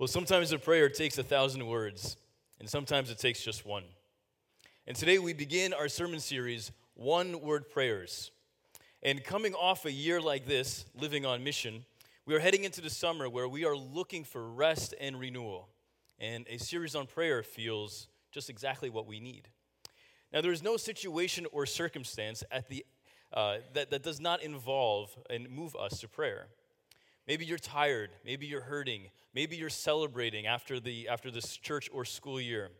Well, sometimes a prayer takes a thousand words, and sometimes it takes just one. And today we begin our sermon series, One Word Prayers. And coming off a year like this, living on mission, we are heading into the summer where we are looking for rest and renewal. And a series on prayer feels just exactly what we need. Now, there is no situation or circumstance at the, uh, that, that does not involve and move us to prayer. Maybe you're tired. Maybe you're hurting. Maybe you're celebrating after, the, after this church or school year.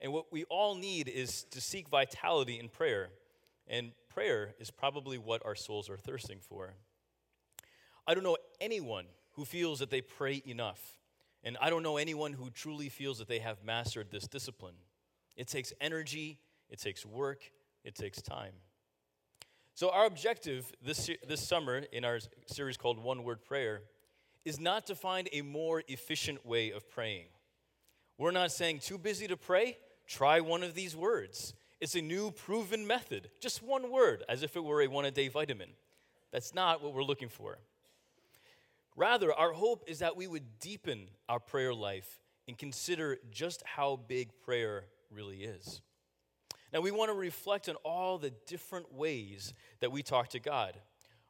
And what we all need is to seek vitality in prayer. And prayer is probably what our souls are thirsting for. I don't know anyone who feels that they pray enough. And I don't know anyone who truly feels that they have mastered this discipline. It takes energy, it takes work, it takes time. So, our objective this, this summer in our series called One Word Prayer is not to find a more efficient way of praying. We're not saying too busy to pray, try one of these words. It's a new proven method, just one word, as if it were a one a day vitamin. That's not what we're looking for. Rather, our hope is that we would deepen our prayer life and consider just how big prayer really is. Now, we want to reflect on all the different ways that we talk to God,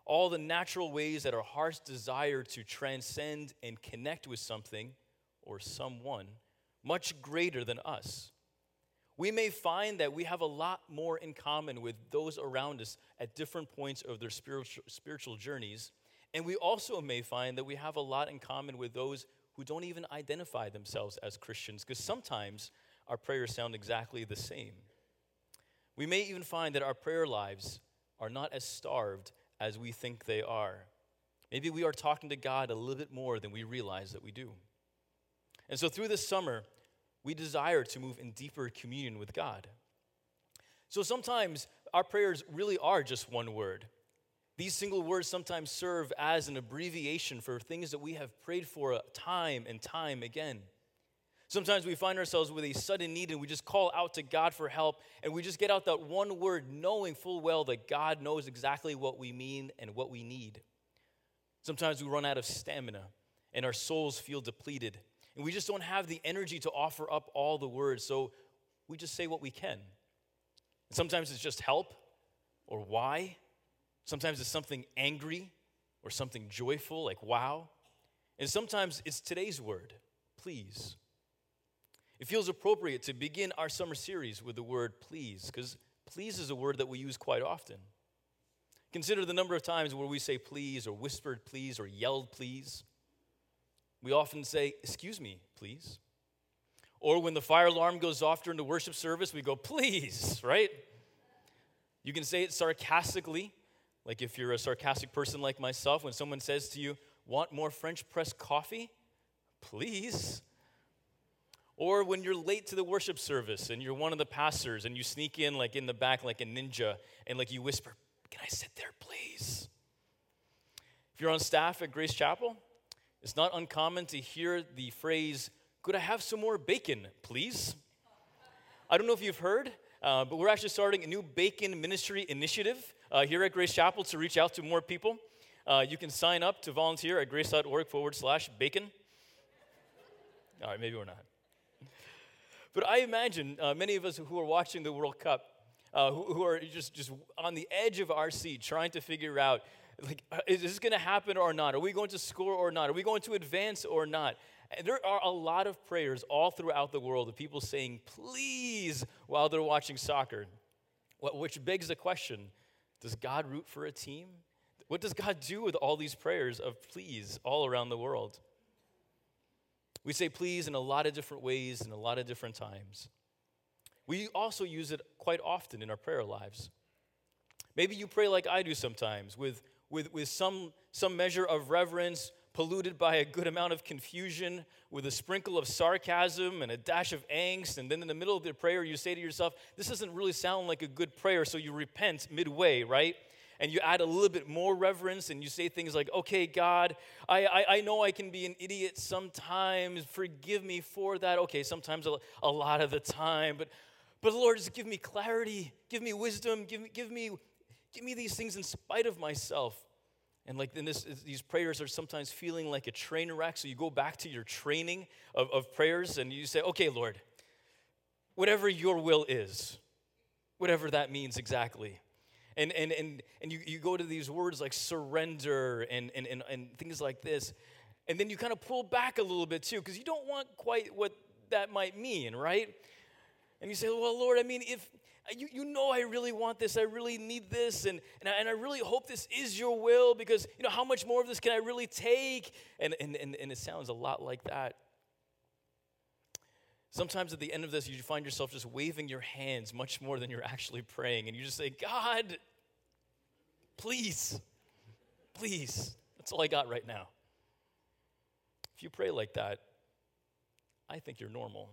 all the natural ways that our hearts desire to transcend and connect with something or someone much greater than us. We may find that we have a lot more in common with those around us at different points of their spiritual, journeys. And we also may find that we have a lot in common with those who don't even identify themselves as Christians, because sometimes our prayers sound exactly the same. We may even find that our prayer lives are not as starved as we think they are. Maybe we are talking to God a little bit more than we realize that we do. And so, through this summer, we desire to move in deeper communion with God. So, sometimes our prayers really are just one word. These single words sometimes serve as an abbreviation for things that we have prayed for time and time again. Sometimes we find ourselves with a sudden need and we just call out to God for help and we just get out that one word knowing full well that God knows exactly what we mean and what we need. Sometimes we run out of stamina and our souls feel depleted and we just don't have the energy to offer up all the words, so we just say what we can. Sometimes it's just help or why. Sometimes it's something angry or something joyful, like wow. And sometimes it's today's word, please. It feels appropriate to begin our summer series with the word please, because please is a word that we use quite often. Consider the number of times where we say please, or whispered please, or yelled please. We often say, Excuse me, please. Or when the fire alarm goes off during the worship service, we go, Please, right? You can say it sarcastically, like if you're a sarcastic person like myself, when someone says to you, Want more French press coffee? Please. Or when you're late to the worship service and you're one of the pastors and you sneak in like in the back like a ninja and like you whisper, Can I sit there, please? If you're on staff at Grace Chapel, it's not uncommon to hear the phrase, Could I have some more bacon, please? I don't know if you've heard, uh, but we're actually starting a new bacon ministry initiative uh, here at Grace Chapel to reach out to more people. Uh, you can sign up to volunteer at grace.org forward slash bacon. All right, maybe we're not. But I imagine uh, many of us who are watching the World Cup, uh, who, who, are just, just on the edge of our seat trying to figure out, like, uh, is this going to happen or not? Are we going to score or not? Are we going to advance or not? And there are a lot of prayers all throughout the world of people saying, please, while they're watching soccer. Which begs the question Does God root for a team? What does God do with all these prayers of please all around the world? We say please in a lot of different ways and a lot of different times. We also use it quite often in our prayer lives. Maybe you pray like I do sometimes, with, with, with some, some measure of reverence, polluted by a good amount of confusion, with a sprinkle of sarcasm and a dash of angst. And then in the middle of the prayer, you say to yourself, This doesn't really sound like a good prayer, so you repent midway, right? And you add a little bit more reverence and you say things like, okay, God, I, I, I know I can be an idiot sometimes. Forgive me for that. Okay, sometimes a, a lot of the time, but, but Lord, just give me clarity, give me wisdom, give me, give, me, give me these things in spite of myself. And like in this, these prayers are sometimes feeling like a train wreck. So you go back to your training of, of prayers and you say, okay, Lord, whatever your will is, whatever that means exactly. And, and, and, and you, you go to these words like surrender and, and, and, and things like this. And then you kind of pull back a little bit too, because you don't want quite what that might mean, right? And you say, well, Lord, I mean, if you, you know I really want this, I really need this, and, and, I, and I really hope this is your will because, you know, how much more of this can I really take? And, and, and, and it sounds a lot like that. Sometimes at the end of this, you find yourself just waving your hands much more than you're actually praying. And you just say, God, please, please. That's all I got right now. If you pray like that, I think you're normal.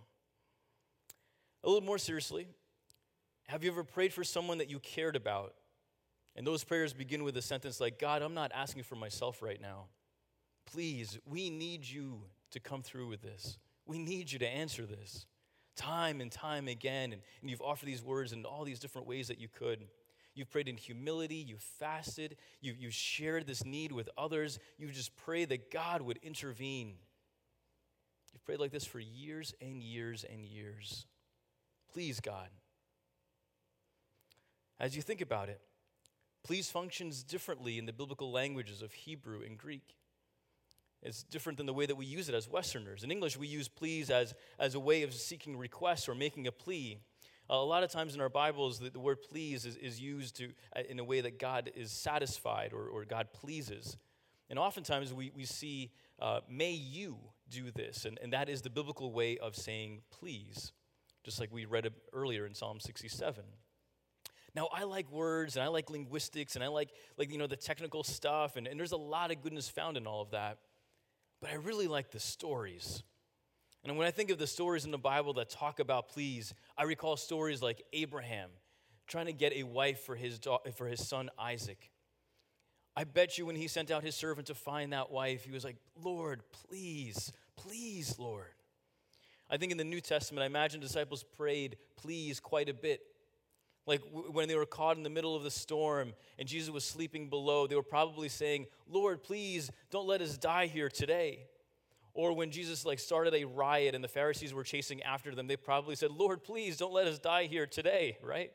A little more seriously, have you ever prayed for someone that you cared about? And those prayers begin with a sentence like, God, I'm not asking for myself right now. Please, we need you to come through with this. We need you to answer this time and time again. And, and you've offered these words in all these different ways that you could. You've prayed in humility, you've fasted, you, you've shared this need with others. You just pray that God would intervene. You've prayed like this for years and years and years. Please, God. As you think about it, please functions differently in the biblical languages of Hebrew and Greek. It's different than the way that we use it as Westerners. In English, we use please as, as a way of seeking requests or making a plea. Uh, a lot of times in our Bibles, the, the word please is, is used to, uh, in a way that God is satisfied or, or God pleases. And oftentimes we, we see, uh, may you do this. And, and that is the biblical way of saying please, just like we read earlier in Psalm 67. Now, I like words and I like linguistics and I like, like you know, the technical stuff, and, and there's a lot of goodness found in all of that. But I really like the stories. And when I think of the stories in the Bible that talk about please, I recall stories like Abraham trying to get a wife for his, for his son Isaac. I bet you when he sent out his servant to find that wife, he was like, Lord, please, please, Lord. I think in the New Testament, I imagine disciples prayed, please, quite a bit. Like when they were caught in the middle of the storm and Jesus was sleeping below, they were probably saying, Lord, please don't let us die here today. Or when Jesus like started a riot and the Pharisees were chasing after them, they probably said, Lord, please don't let us die here today, right?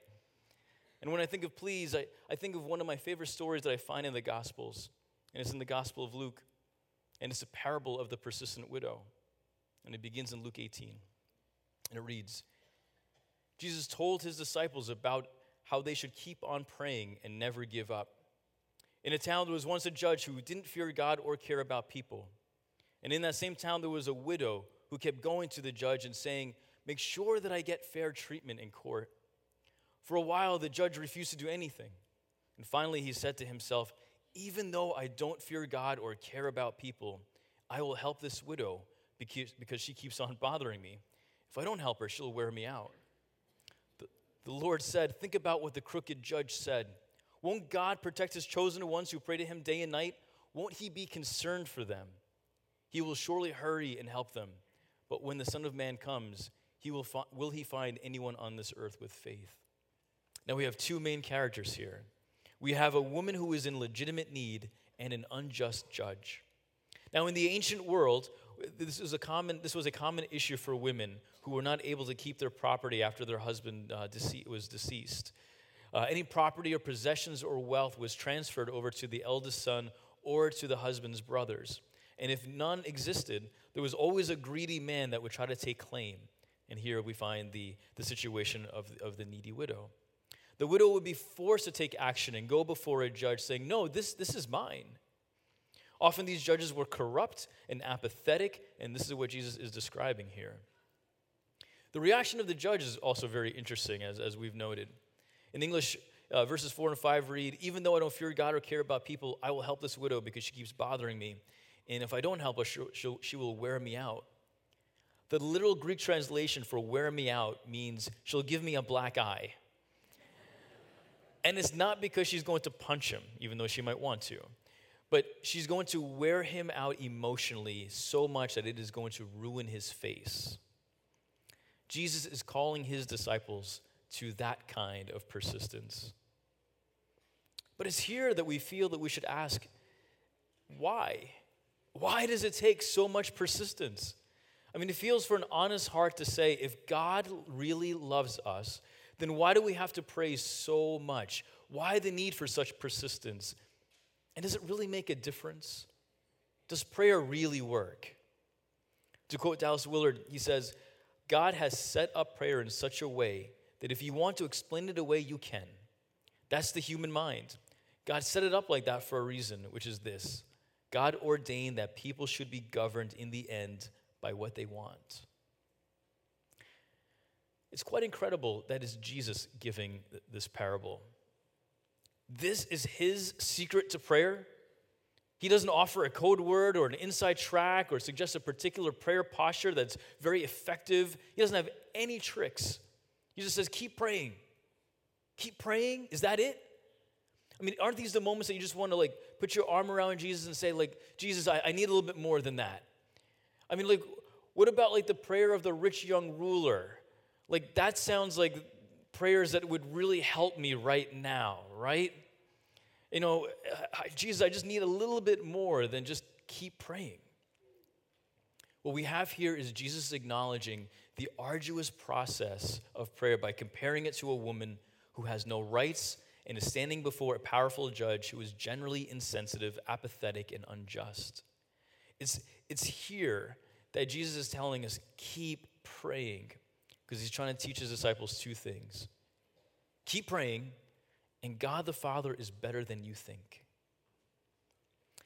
And when I think of please, I, I think of one of my favorite stories that I find in the Gospels, and it's in the Gospel of Luke, and it's a parable of the persistent widow. And it begins in Luke 18. And it reads Jesus told his disciples about how they should keep on praying and never give up. In a town, there was once a judge who didn't fear God or care about people. And in that same town, there was a widow who kept going to the judge and saying, Make sure that I get fair treatment in court. For a while, the judge refused to do anything. And finally, he said to himself, Even though I don't fear God or care about people, I will help this widow because she keeps on bothering me. If I don't help her, she'll wear me out. The Lord said, Think about what the crooked judge said. Won't God protect his chosen ones who pray to him day and night? Won't he be concerned for them? He will surely hurry and help them. But when the Son of Man comes, he will, fi- will he find anyone on this earth with faith? Now we have two main characters here. We have a woman who is in legitimate need and an unjust judge. Now, in the ancient world, this a common, this was a common issue for women who were not able to keep their property after their husband uh, dece- was deceased. Uh, any property or possessions or wealth was transferred over to the eldest son or to the husband's brothers. And if none existed, there was always a greedy man that would try to take claim. And here we find the, the situation of, of the needy widow. The widow would be forced to take action and go before a judge saying, No, this, this is mine. Often these judges were corrupt and apathetic, and this is what Jesus is describing here. The reaction of the judge is also very interesting, as, as we've noted. In English, uh, verses 4 and 5 read, Even though I don't fear God or care about people, I will help this widow because she keeps bothering me. And if I don't help her, she'll, she'll, she will wear me out. The literal Greek translation for wear me out means she'll give me a black eye. And it's not because she's going to punch him, even though she might want to but she's going to wear him out emotionally so much that it is going to ruin his face. Jesus is calling his disciples to that kind of persistence. But it's here that we feel that we should ask why? Why does it take so much persistence? I mean, it feels for an honest heart to say, if God really loves us, then why do we have to pray so much? Why the need for such persistence? And does it really make a difference? Does prayer really work? To quote Dallas Willard, he says, God has set up prayer in such a way that if you want to explain it away, you can. That's the human mind. God set it up like that for a reason, which is this God ordained that people should be governed in the end by what they want. It's quite incredible that is Jesus giving this parable. This is his secret to prayer. He doesn't offer a code word or an inside track or suggest a particular prayer posture that's very effective. He doesn't have any tricks. He just says, keep praying. Keep praying. Is that it? I mean, aren't these the moments that you just want to like put your arm around Jesus and say, like, Jesus, I, I need a little bit more than that? I mean, like, what about like the prayer of the rich young ruler? Like, that sounds like prayers that would really help me right now, right? You know, uh, Jesus, I just need a little bit more than just keep praying. What we have here is Jesus acknowledging the arduous process of prayer by comparing it to a woman who has no rights and is standing before a powerful judge who is generally insensitive, apathetic, and unjust. It's, it's here that Jesus is telling us keep praying because he's trying to teach his disciples two things keep praying, and God the Father is better than you think.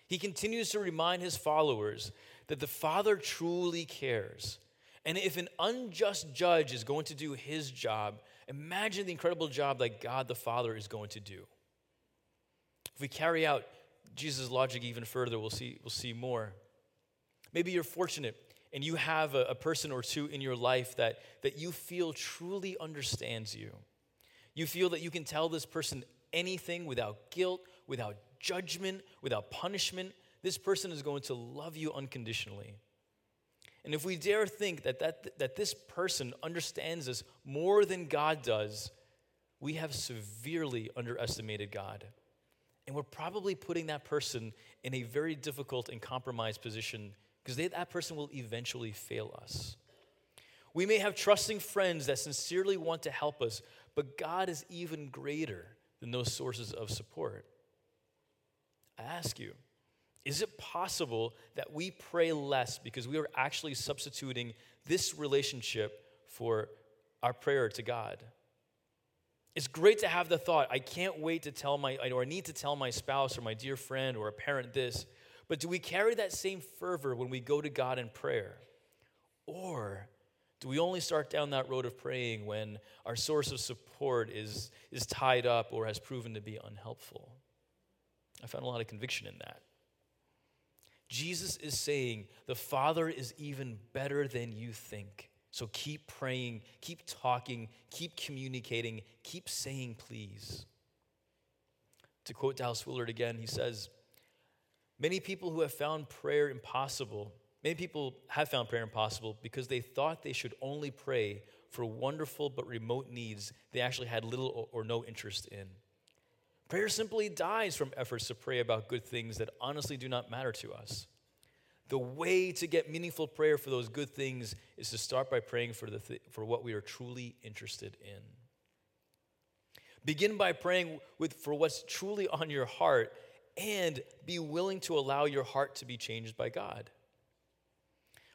He continues to remind his followers that the Father truly cares. And if an unjust judge is going to do his job, imagine the incredible job that God the Father is going to do. If we carry out Jesus' logic even further, we'll see, we'll see more. Maybe you're fortunate and you have a, a person or two in your life that, that you feel truly understands you. You feel that you can tell this person anything without guilt, without judgment, without punishment. This person is going to love you unconditionally. And if we dare think that, that, that this person understands us more than God does, we have severely underestimated God. And we're probably putting that person in a very difficult and compromised position because that person will eventually fail us. We may have trusting friends that sincerely want to help us, but God is even greater than those sources of support. I ask you, is it possible that we pray less because we are actually substituting this relationship for our prayer to God? It's great to have the thought, I can't wait to tell my, or I need to tell my spouse or my dear friend or a parent this. But do we carry that same fervor when we go to God in prayer? Or do we only start down that road of praying when our source of support is, is tied up or has proven to be unhelpful? I found a lot of conviction in that. Jesus is saying the Father is even better than you think. So keep praying, keep talking, keep communicating, keep saying please. To quote Dallas Willard again, he says, Many people who have found prayer impossible, many people have found prayer impossible because they thought they should only pray for wonderful but remote needs they actually had little or no interest in. Prayer simply dies from efforts to pray about good things that honestly do not matter to us. The way to get meaningful prayer for those good things is to start by praying for, the th- for what we are truly interested in. Begin by praying with, for what's truly on your heart and be willing to allow your heart to be changed by God.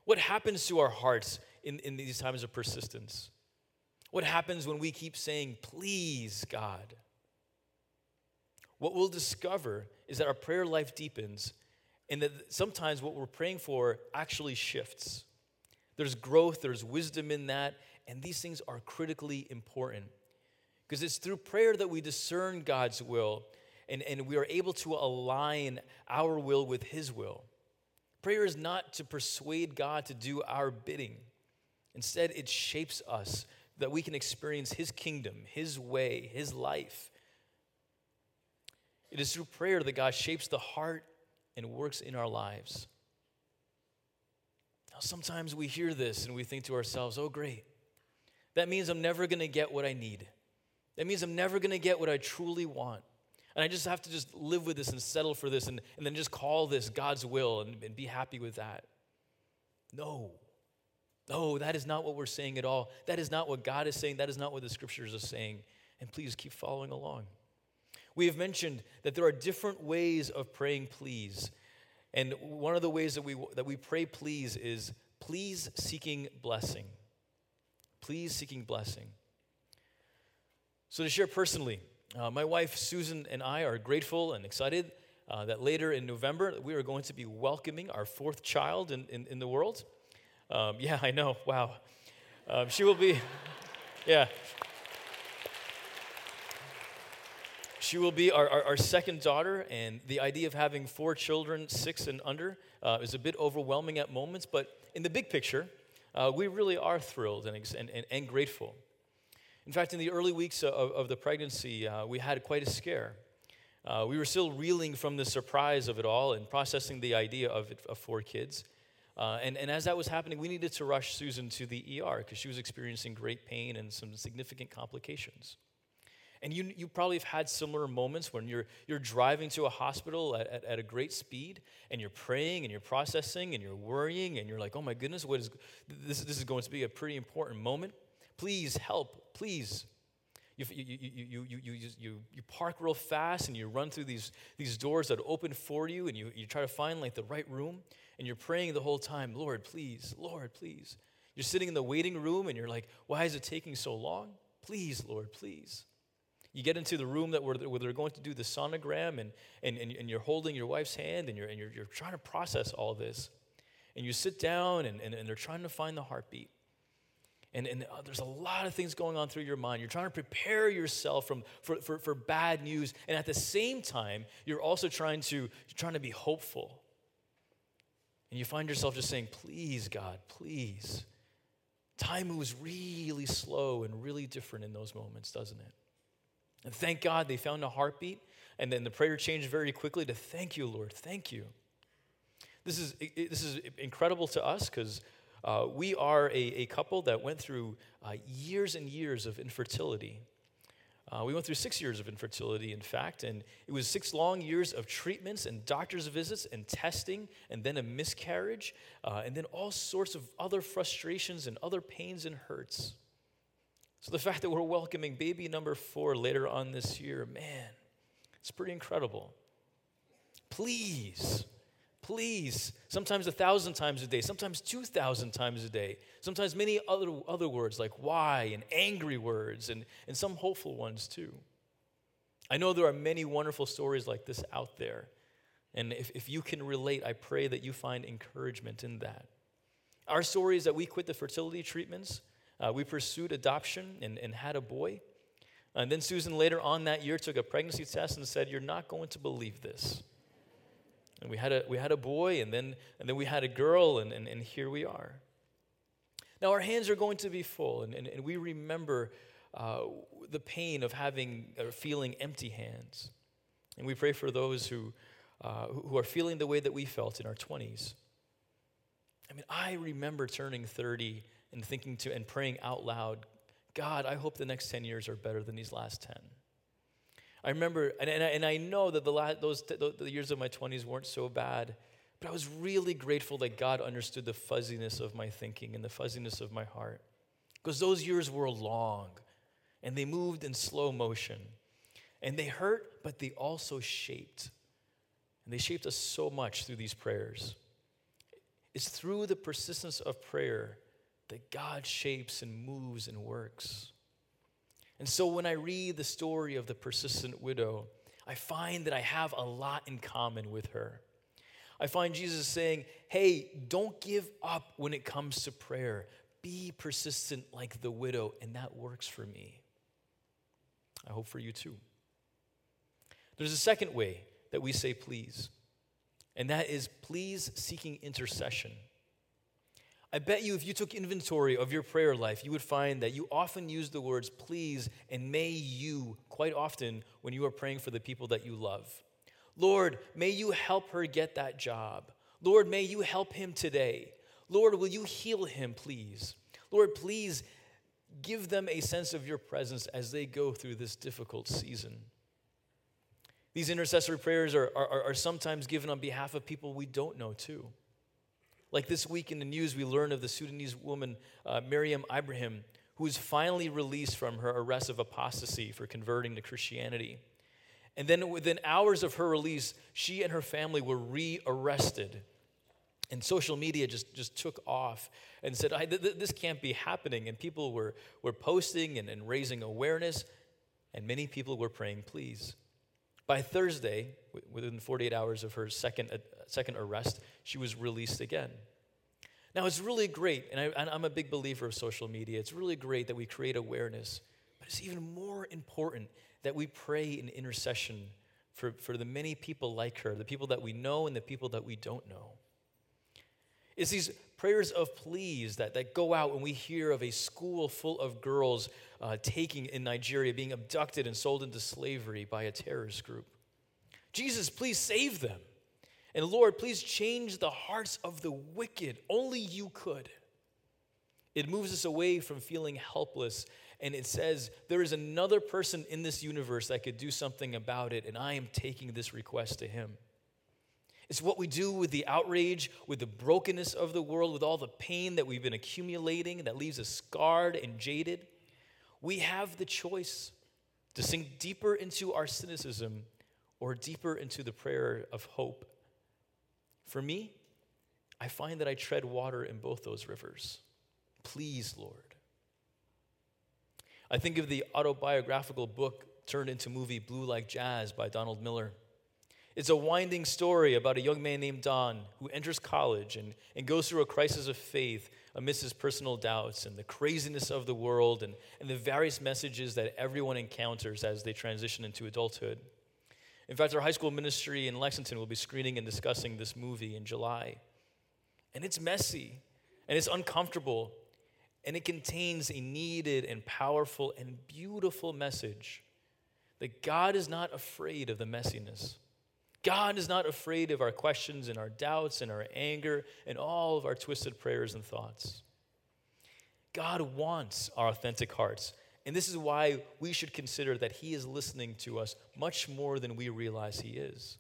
What happens to our hearts in, in these times of persistence? What happens when we keep saying, Please, God? What we'll discover is that our prayer life deepens and that sometimes what we're praying for actually shifts. There's growth, there's wisdom in that, and these things are critically important. Because it's through prayer that we discern God's will and, and we are able to align our will with His will. Prayer is not to persuade God to do our bidding. Instead, it shapes us that we can experience His kingdom, His way, His life. It is through prayer that God shapes the heart and works in our lives. Now, sometimes we hear this and we think to ourselves, oh, great. That means I'm never going to get what I need. That means I'm never going to get what I truly want. And I just have to just live with this and settle for this and, and then just call this God's will and, and be happy with that. No. No, that is not what we're saying at all. That is not what God is saying. That is not what the scriptures are saying. And please keep following along. We have mentioned that there are different ways of praying please. And one of the ways that we, that we pray please is please seeking blessing. Please seeking blessing. So, to share personally, uh, my wife Susan and I are grateful and excited uh, that later in November we are going to be welcoming our fourth child in, in, in the world. Um, yeah, I know. Wow. Um, she will be, yeah. She will be our, our, our, second daughter, and the idea of having four children, six and under, uh, is a bit overwhelming at moments, but in the big picture, uh, we really are thrilled and, and, and, and, grateful. In fact, in the early weeks of, of the pregnancy, uh, we had quite a scare. Uh, we were still reeling from the surprise of it all and processing the idea of, it, of four kids. Uh, and, and as that was happening, we needed to rush Susan to the ER because she was experiencing great pain and some significant complications. And you, you probably have had similar moments when you're, you're driving to a hospital at, at, at, a great speed and you're praying and you're processing and you're worrying and you're like, oh my goodness, what is, this, this is going to be a pretty important moment. Please help, please. You, you, you, you, you, you, you, park real fast and you run through these, these doors that open for you and you, you try to find like the right room and you're praying the whole time, Lord, please, Lord, please. You're sitting in the waiting room and you're like, why is it taking so long? Please, Lord, please. You get into the room that where they're going to do the sonogram, and, and, and, and you're holding your wife's hand, and, you're, and you're, you're trying to process all this. And you sit down, and, and, and they're trying to find the heartbeat. And, and uh, there's a lot of things going on through your mind. You're trying to prepare yourself from, for, for, for bad news. And at the same time, you're also trying to, trying to be hopeful. And you find yourself just saying, Please, God, please. Time moves really slow and really different in those moments, doesn't it? And thank God they found a heartbeat. And then the prayer changed very quickly to thank you, Lord. Thank you. This is, this is incredible to us because uh, we are a, a, couple that went through uh, years and years of infertility. Uh, we went through six years of infertility, in fact, and it was six long years of treatments and doctor's visits and testing, and then a miscarriage, uh, and then all sorts of other frustrations and other pains and hurts. So the fact that we're welcoming baby number four later on this year, man, it's pretty incredible. Please, please, sometimes a thousand times a day, sometimes two thousand times a day, sometimes many other, other words like why and angry words and, and some hopeful ones too. I know there are many wonderful stories like this out there. And if, if you can relate, I pray that you find encouragement in that. Our story is that we quit the fertility treatments uh, we pursued adoption and, and had a boy. And then Susan later on that year took a pregnancy test and said, You're not going to believe this. And we had a, we had a boy, and then, and then we had a girl, and, and, and here we are. Now, our hands are going to be full, and, and, and we remember uh, the pain of having or feeling empty hands. And we pray for those who, uh, who are feeling the way that we felt in our 20s. I mean, I remember turning 30 and thinking to and praying out loud, God, I hope the next 10 years are better than these last 10. I remember, and, and, I, and I know that the, last, those, the years of my 20s weren't so bad, but I was really grateful that God understood the fuzziness of my thinking and the fuzziness of my heart. Because those years were long and they moved in slow motion. And they hurt, but they also shaped. And they shaped us so much through these prayers. It's through the persistence of prayer that God shapes and moves and works. And so when I read the story of the persistent widow, I find that I have a lot in common with her. I find Jesus saying, Hey, don't give up when it comes to prayer. Be persistent like the widow, and that works for me. I hope for you too. There's a second way that we say please, and that is please seeking intercession. I bet you if you took inventory of your prayer life, you would find that you often use the words please and may you quite often when you are praying for the people that you love. Lord, may you help her get that job. Lord, may you help him today. Lord, will you heal him, please? Lord, please give them a sense of your presence as they go through this difficult season. These intercessory prayers are, are, are sometimes given on behalf of people we don't know, too. Like this week in the news, we learn of the Sudanese woman, uh, Miriam Ibrahim, who was finally released from her arrest of apostasy for converting to Christianity. And then within hours of her release, she and her family were rearrested. And social media just, just took off and said, th- th- This can't be happening. And people were, were posting and, and raising awareness, and many people were praying, Please. By Thursday, within 48 hours of her second, second arrest, she was released again. Now, it's really great, and, I, am a big believer of social media. It's really great that we create awareness, but it's even more important that we pray in intercession for, for the many people like her, the people that we know and the people that we don't know. It's these prayers of pleas that, that go out when we hear of a school full of girls uh, taking in Nigeria, being abducted and sold into slavery by a terrorist group. Jesus, please save them. And Lord, please change the hearts of the wicked. Only you could. It moves us away from feeling helpless. And it says, there is another person in this universe that could do something about it, and I am taking this request to him. It's what we do with the outrage, with the brokenness of the world, with all the pain that we've been accumulating that leaves us scarred and jaded. We have the choice to sink deeper into our cynicism or deeper into the prayer of hope. For me, I find that I tread water in both those rivers. Please, Lord. I think of the autobiographical book turned into movie Blue Like Jazz by Donald Miller. It's a winding story about a young man named Don who enters college and, and goes through a crisis of faith amidst his personal doubts and the craziness of the world and, and the various messages that everyone encounters as they transition into adulthood. In fact, our high school ministry in Lexington will be screening and discussing this movie in July. And it's messy and it's uncomfortable and it contains a needed and powerful and beautiful message that God is not afraid of the messiness. God is not afraid of our questions and our doubts and our anger and all of our twisted prayers and thoughts. God wants our authentic hearts. And this is why we should consider that He is listening to us much more than we realize He is.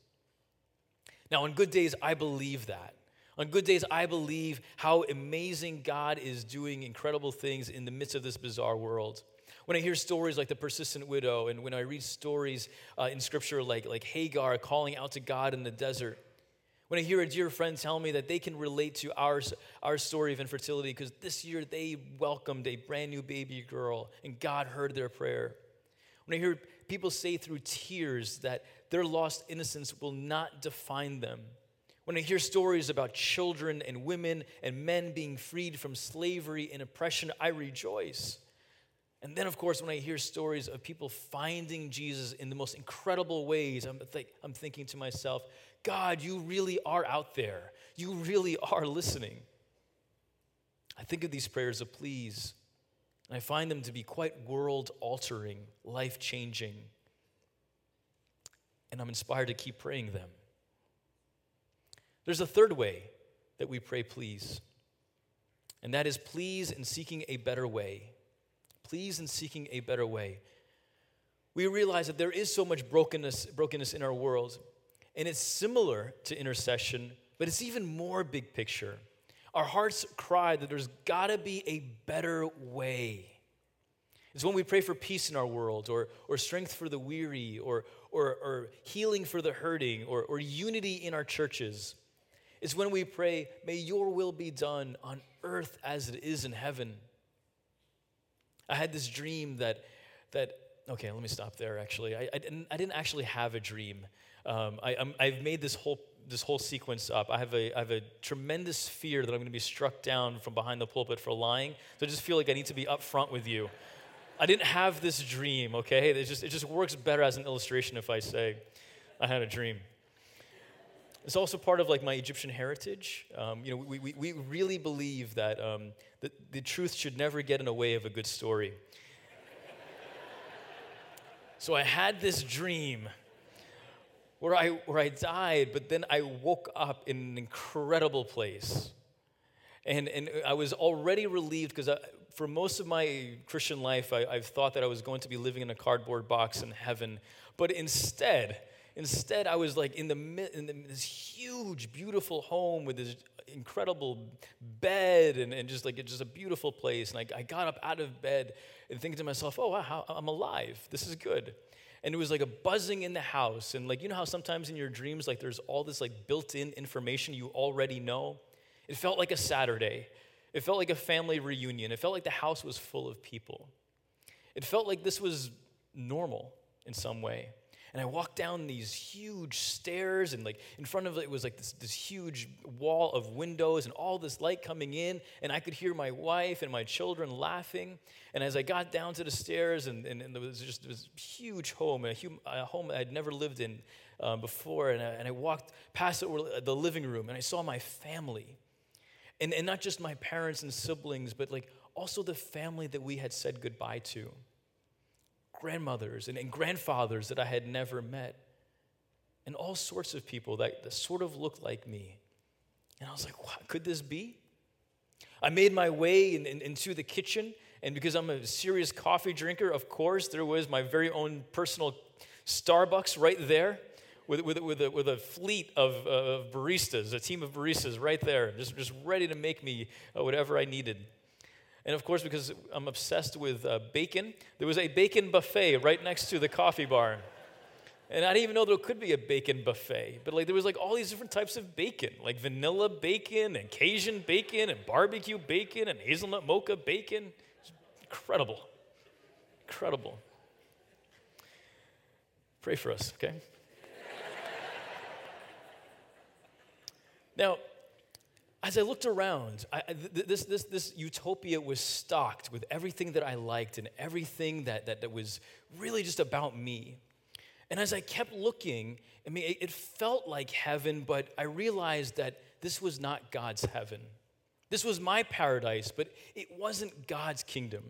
Now, on good days, I believe that. On good days, I believe how amazing God is doing incredible things in the midst of this bizarre world. When I hear stories like the persistent widow, and when I read stories uh, in scripture like, like Hagar calling out to God in the desert, when I hear a dear friend tell me that they can relate to our, our story of infertility because this year they welcomed a brand new baby girl and God heard their prayer. When I hear people say through tears that their lost innocence will not define them. When I hear stories about children and women and men being freed from slavery and oppression, I rejoice. And then, of course, when I hear stories of people finding Jesus in the most incredible ways, I'm, I'm thinking to myself, God, you really are out there. You really are listening. I think of these prayers of please, and I find them to be quite world altering, life changing. And I'm inspired to keep praying them. There's a third way that we pray please, and that is please in seeking a better way please in seeking a better way. We realize that there is so much brokenness, brokenness in our world, and it's similar to intercession, but it's even more big picture. Our hearts cry that there's got to be a better way. It's when we pray for peace in our world, or, or strength for the weary, or, or, or healing for the hurting, or, or unity in our churches. It's when we pray, May your will be done on earth as it is in heaven. I had this dream that, that okay, let me stop there actually. I, I, didn't, I didn't actually have a dream. Um, I, have made this whole, this whole sequence up. I have, a, I have a tremendous fear that I'm going to be struck down from behind the pulpit for lying. So I just feel like I need to be upfront with you. I didn't have this dream, okay? It just, it just works better as an illustration if I say I had a dream. It's also part of like my Egyptian heritage. Um, you know, we, we, we really believe that um, the, the truth should never get in the way of a good story. so I had this dream where I, where I died, but then I woke up in an incredible place. And, and I was already relieved because for most of my Christian life, I, I've thought that I was going to be living in a cardboard box in heaven. But instead, instead, I was like in, the, in this huge, beautiful home with this incredible bed and, and just like it's just a beautiful place. And I, I got up out of bed and thinking to myself, oh, wow, I'm alive. This is good. And it was like a buzzing in the house. And like, you know how sometimes in your dreams, like there's all this like built in information you already know? It felt like a Saturday. It felt like a family reunion. It felt like the house was full of people. It felt like this was normal in some way. And I walked down these huge stairs, and like in front of it was like this, this huge wall of windows and all this light coming in. And I could hear my wife and my children laughing. And as I got down to the stairs, and, and, and there was just this huge home, a, hum, a home I'd never lived in uh, before. And I, and I walked past the living room, and I saw my family. And, and not just my parents and siblings, but like also the family that we had said goodbye to grandmothers and, and grandfathers that I had never met, and all sorts of people that, that sort of looked like me. And I was like, what could this be? I made my way in, in, into the kitchen, and because I'm a serious coffee drinker, of course, there was my very own personal Starbucks right there with, with, with, a, with a fleet of, uh, baristas, a team of baristas right there, just, just ready to make me uh, whatever I needed. And of course, because I'm obsessed with uh, bacon, there was a bacon buffet right next to the coffee bar. And I didn't even know there could be a bacon buffet. But like there was like all these different types of bacon, like vanilla bacon and Cajun bacon and barbecue bacon and hazelnut mocha bacon. incredible. Incredible. Pray for us, okay? now, as I looked around, I, this, this, this utopia was stocked with everything that I liked and everything that, that, that was really just about me. And as I kept looking, I mean, it, it felt like heaven, but I realized that this was not God's heaven. This was my paradise, but it wasn't God's kingdom.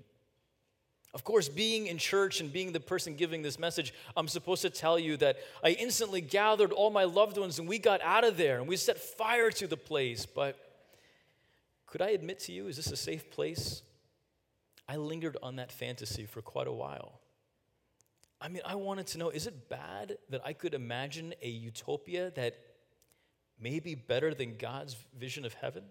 Of course, being in church and being the person giving this message, I'm supposed to tell you that I instantly gathered all my loved ones and we got out of there and we set fire to the place. But could I admit to you, is this a safe place? I lingered on that fantasy for quite a while. I mean, I wanted to know is it bad that I could imagine a utopia that may be better than God's vision of heaven?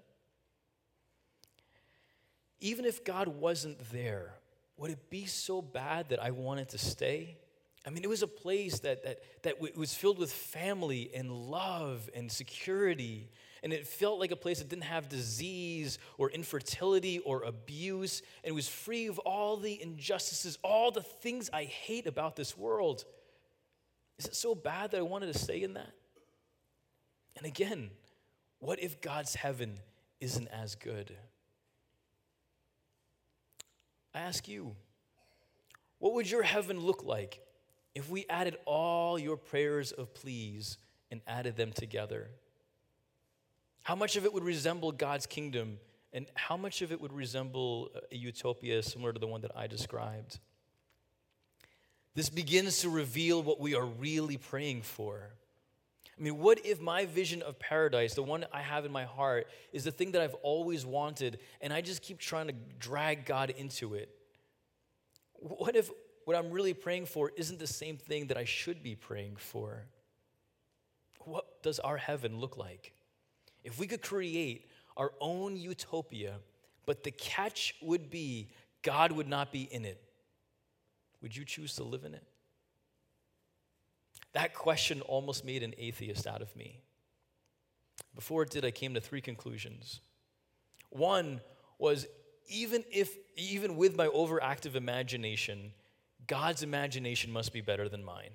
Even if God wasn't there, would it be so bad that I wanted to stay? I mean, it was a place that, that, that was filled with family and love and security. And it felt like a place that didn't have disease or infertility or abuse. And was free of all the injustices, all the things I hate about this world. Is it so bad that I wanted to stay in that? And again, what if God's heaven isn't as good? I ask you, what would your heaven look like if we added all your prayers of please and added them together? How much of it would resemble God's kingdom, and how much of it would resemble a utopia similar to the one that I described? This begins to reveal what we are really praying for. I mean, what if my vision of paradise, the one I have in my heart, is the thing that I've always wanted, and I just keep trying to drag God into it? What if what I'm really praying for isn't the same thing that I should be praying for? What does our heaven look like? If we could create our own utopia, but the catch would be God would not be in it, would you choose to live in it? That question almost made an atheist out of me. Before it did, I came to three conclusions. One was even if even with my overactive imagination, God's imagination must be better than mine.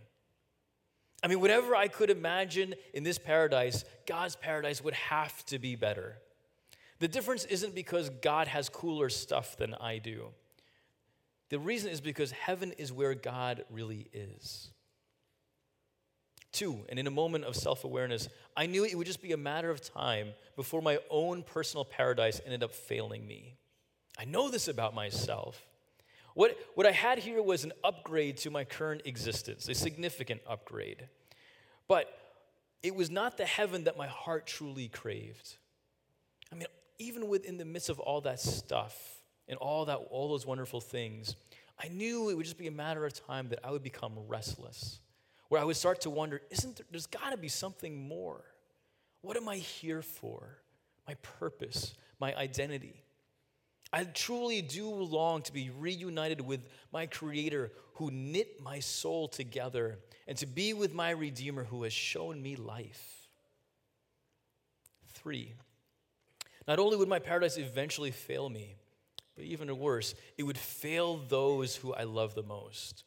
I mean, whatever I could imagine in this paradise, God's paradise would have to be better. The difference isn't because God has cooler stuff than I do. The reason is because heaven is where God really is. Two, and in a moment of self awareness, I knew it would just be a matter of time before my own personal paradise ended up failing me. I know this about myself. What, what I had here was an upgrade to my current existence, a significant upgrade. But it was not the heaven that my heart truly craved. I mean, even within the midst of all that stuff and all that all those wonderful things, I knew it would just be a matter of time that I would become restless. Where I would start to wonder, isn't there, there's got to be something more. What am I here for? My purpose, my identity. I truly do long to be reunited with my Creator who knit my soul together and to be with my Redeemer who has shown me life. Three, not only would my paradise eventually fail me, but even worse, it would fail those who I love the most.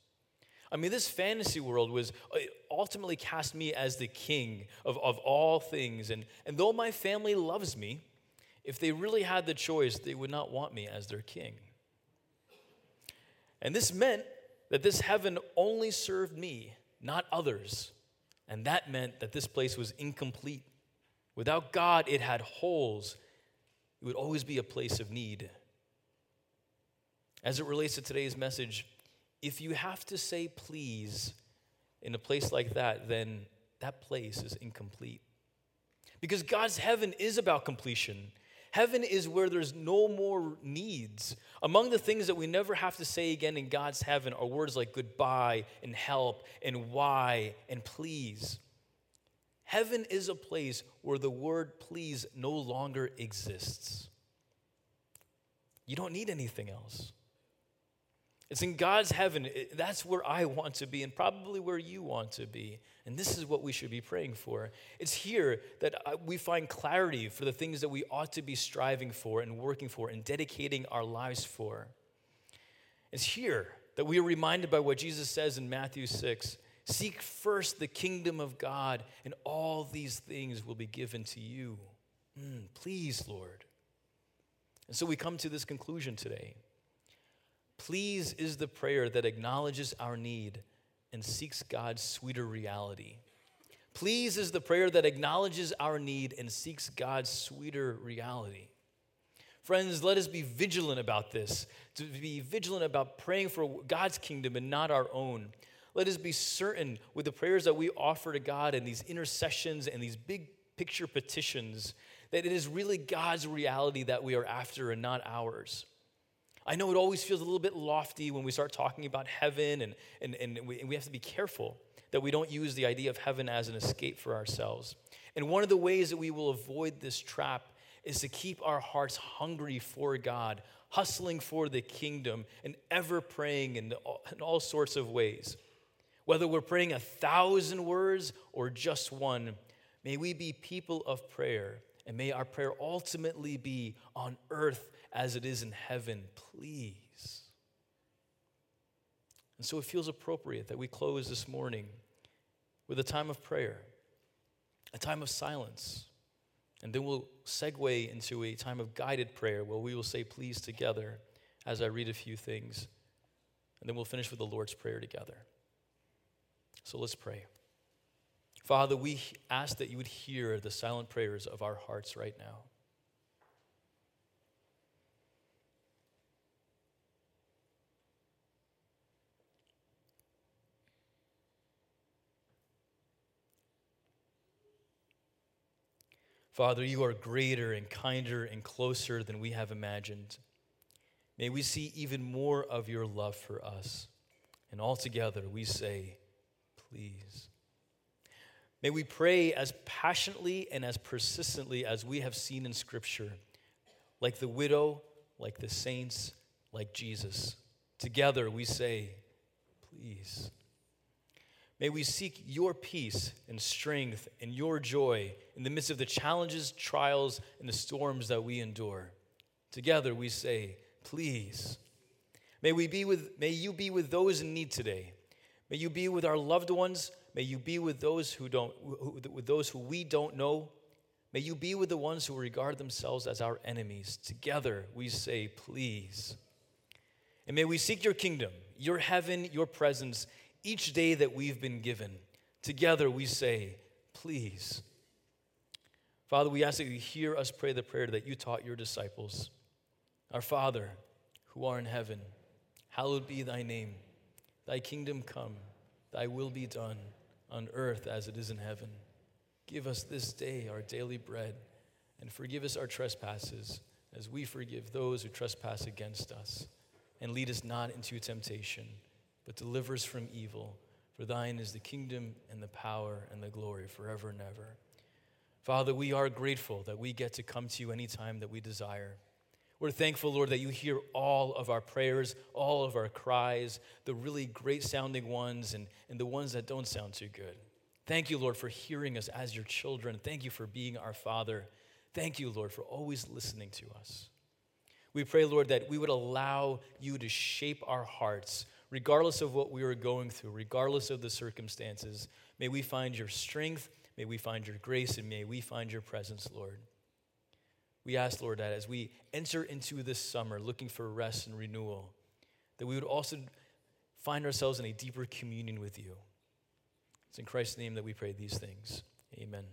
I mean, this fantasy world was uh, ultimately cast me as the king of, of all things. And, and though my family loves me, if they really had the choice, they would not want me as their king. And this meant that this heaven only served me, not others. And that meant that this place was incomplete. Without God, it had holes. It would always be a place of need. As it relates to today's message, if you have to say please in a place like that, then that place is incomplete. Because God's heaven is about completion. Heaven is where there's no more needs. Among the things that we never have to say again in God's heaven are words like goodbye and help and why and please. Heaven is a place where the word please no longer exists. You don't need anything else. It's in God's heaven. That's where I want to be, and probably where you want to be. And this is what we should be praying for. It's here that uh, we find clarity for the things that we ought to be striving for and working for and dedicating our lives for. It's here that we are reminded by what Jesus says in Matthew 6 Seek first the kingdom of God, and all these things will be given to you. Mm, please, Lord. And so we come to this conclusion today. Please is the prayer that acknowledges our need and seeks God's sweeter reality. Please is the prayer that acknowledges our need and seeks God's sweeter reality. Friends, let us be vigilant about this, to be vigilant about praying for God's kingdom and not our own. Let us be certain with the prayers that we offer to God and these intercessions and these big picture petitions that it is really God's reality that we are after and not ours. I know it always feels a little bit lofty when we start talking about heaven, and, and, and, we, and we have to be careful that we don't use the idea of heaven as an escape for ourselves. And one of the ways that we will avoid this trap is to keep our hearts hungry for God, hustling for the kingdom, and ever praying in all, in all sorts of ways. Whether we're praying a thousand words or just one, may we be people of prayer, and may our prayer ultimately be on earth as it is in heaven, please. And so it feels appropriate that we close this morning with a time of prayer, a time of silence. And then we'll segue into a time of guided prayer where we will say please together as I read a few things. And then we'll finish with the Lord's Prayer together. So let's pray. Father, we ask that you would hear the silent prayers of our hearts right now. Father, you are greater and kinder and closer than we have imagined. May we see even more of your love for us. And altogether we say, please. May we pray as passionately and as persistently as we have seen in Scripture, like the widow, like the saints, like Jesus. Together we say, please. May we seek your peace and strength and your joy in the midst of the challenges, trials, and the storms that we endure. Together we say, please. May we be with may you be with those in need today. May you be with our loved ones. May you be with those who don't who, with those who we don't know. May you be with the ones who regard themselves as our enemies. Together we say, please. And may we seek your kingdom, your heaven, your presence each day that we've been given. Together we say, please. Father, we ask that you hear us pray the prayer that you taught your disciples. Our Father, who art in heaven, hallowed be thy name. Thy kingdom come, thy will be done on earth as it is in heaven. Give us this day our daily bread, and forgive us our trespasses as we forgive those who trespass against us. And lead us not into temptation but deliver us from evil. For thine is the kingdom and the power and the glory forever and ever. Father, we are grateful that we get to come to you anytime that we desire. We're thankful, Lord, that you hear all of our prayers, all of our cries, the really great sounding ones and, and the ones that don't sound too good. Thank you, Lord, for hearing us as your children. Thank you for being our Father. Thank you, Lord, for always listening to us. We pray, Lord, that we would allow you to shape our hearts regardless of what we are going through, regardless of the circumstances. May we find your strength, may we find your grace, and may we find your presence, Lord. We ask, Lord, that as we enter into this summer looking for rest and renewal, that we would also find ourselves in a deeper communion with you. It's in Christ's name that we pray these things. Amen.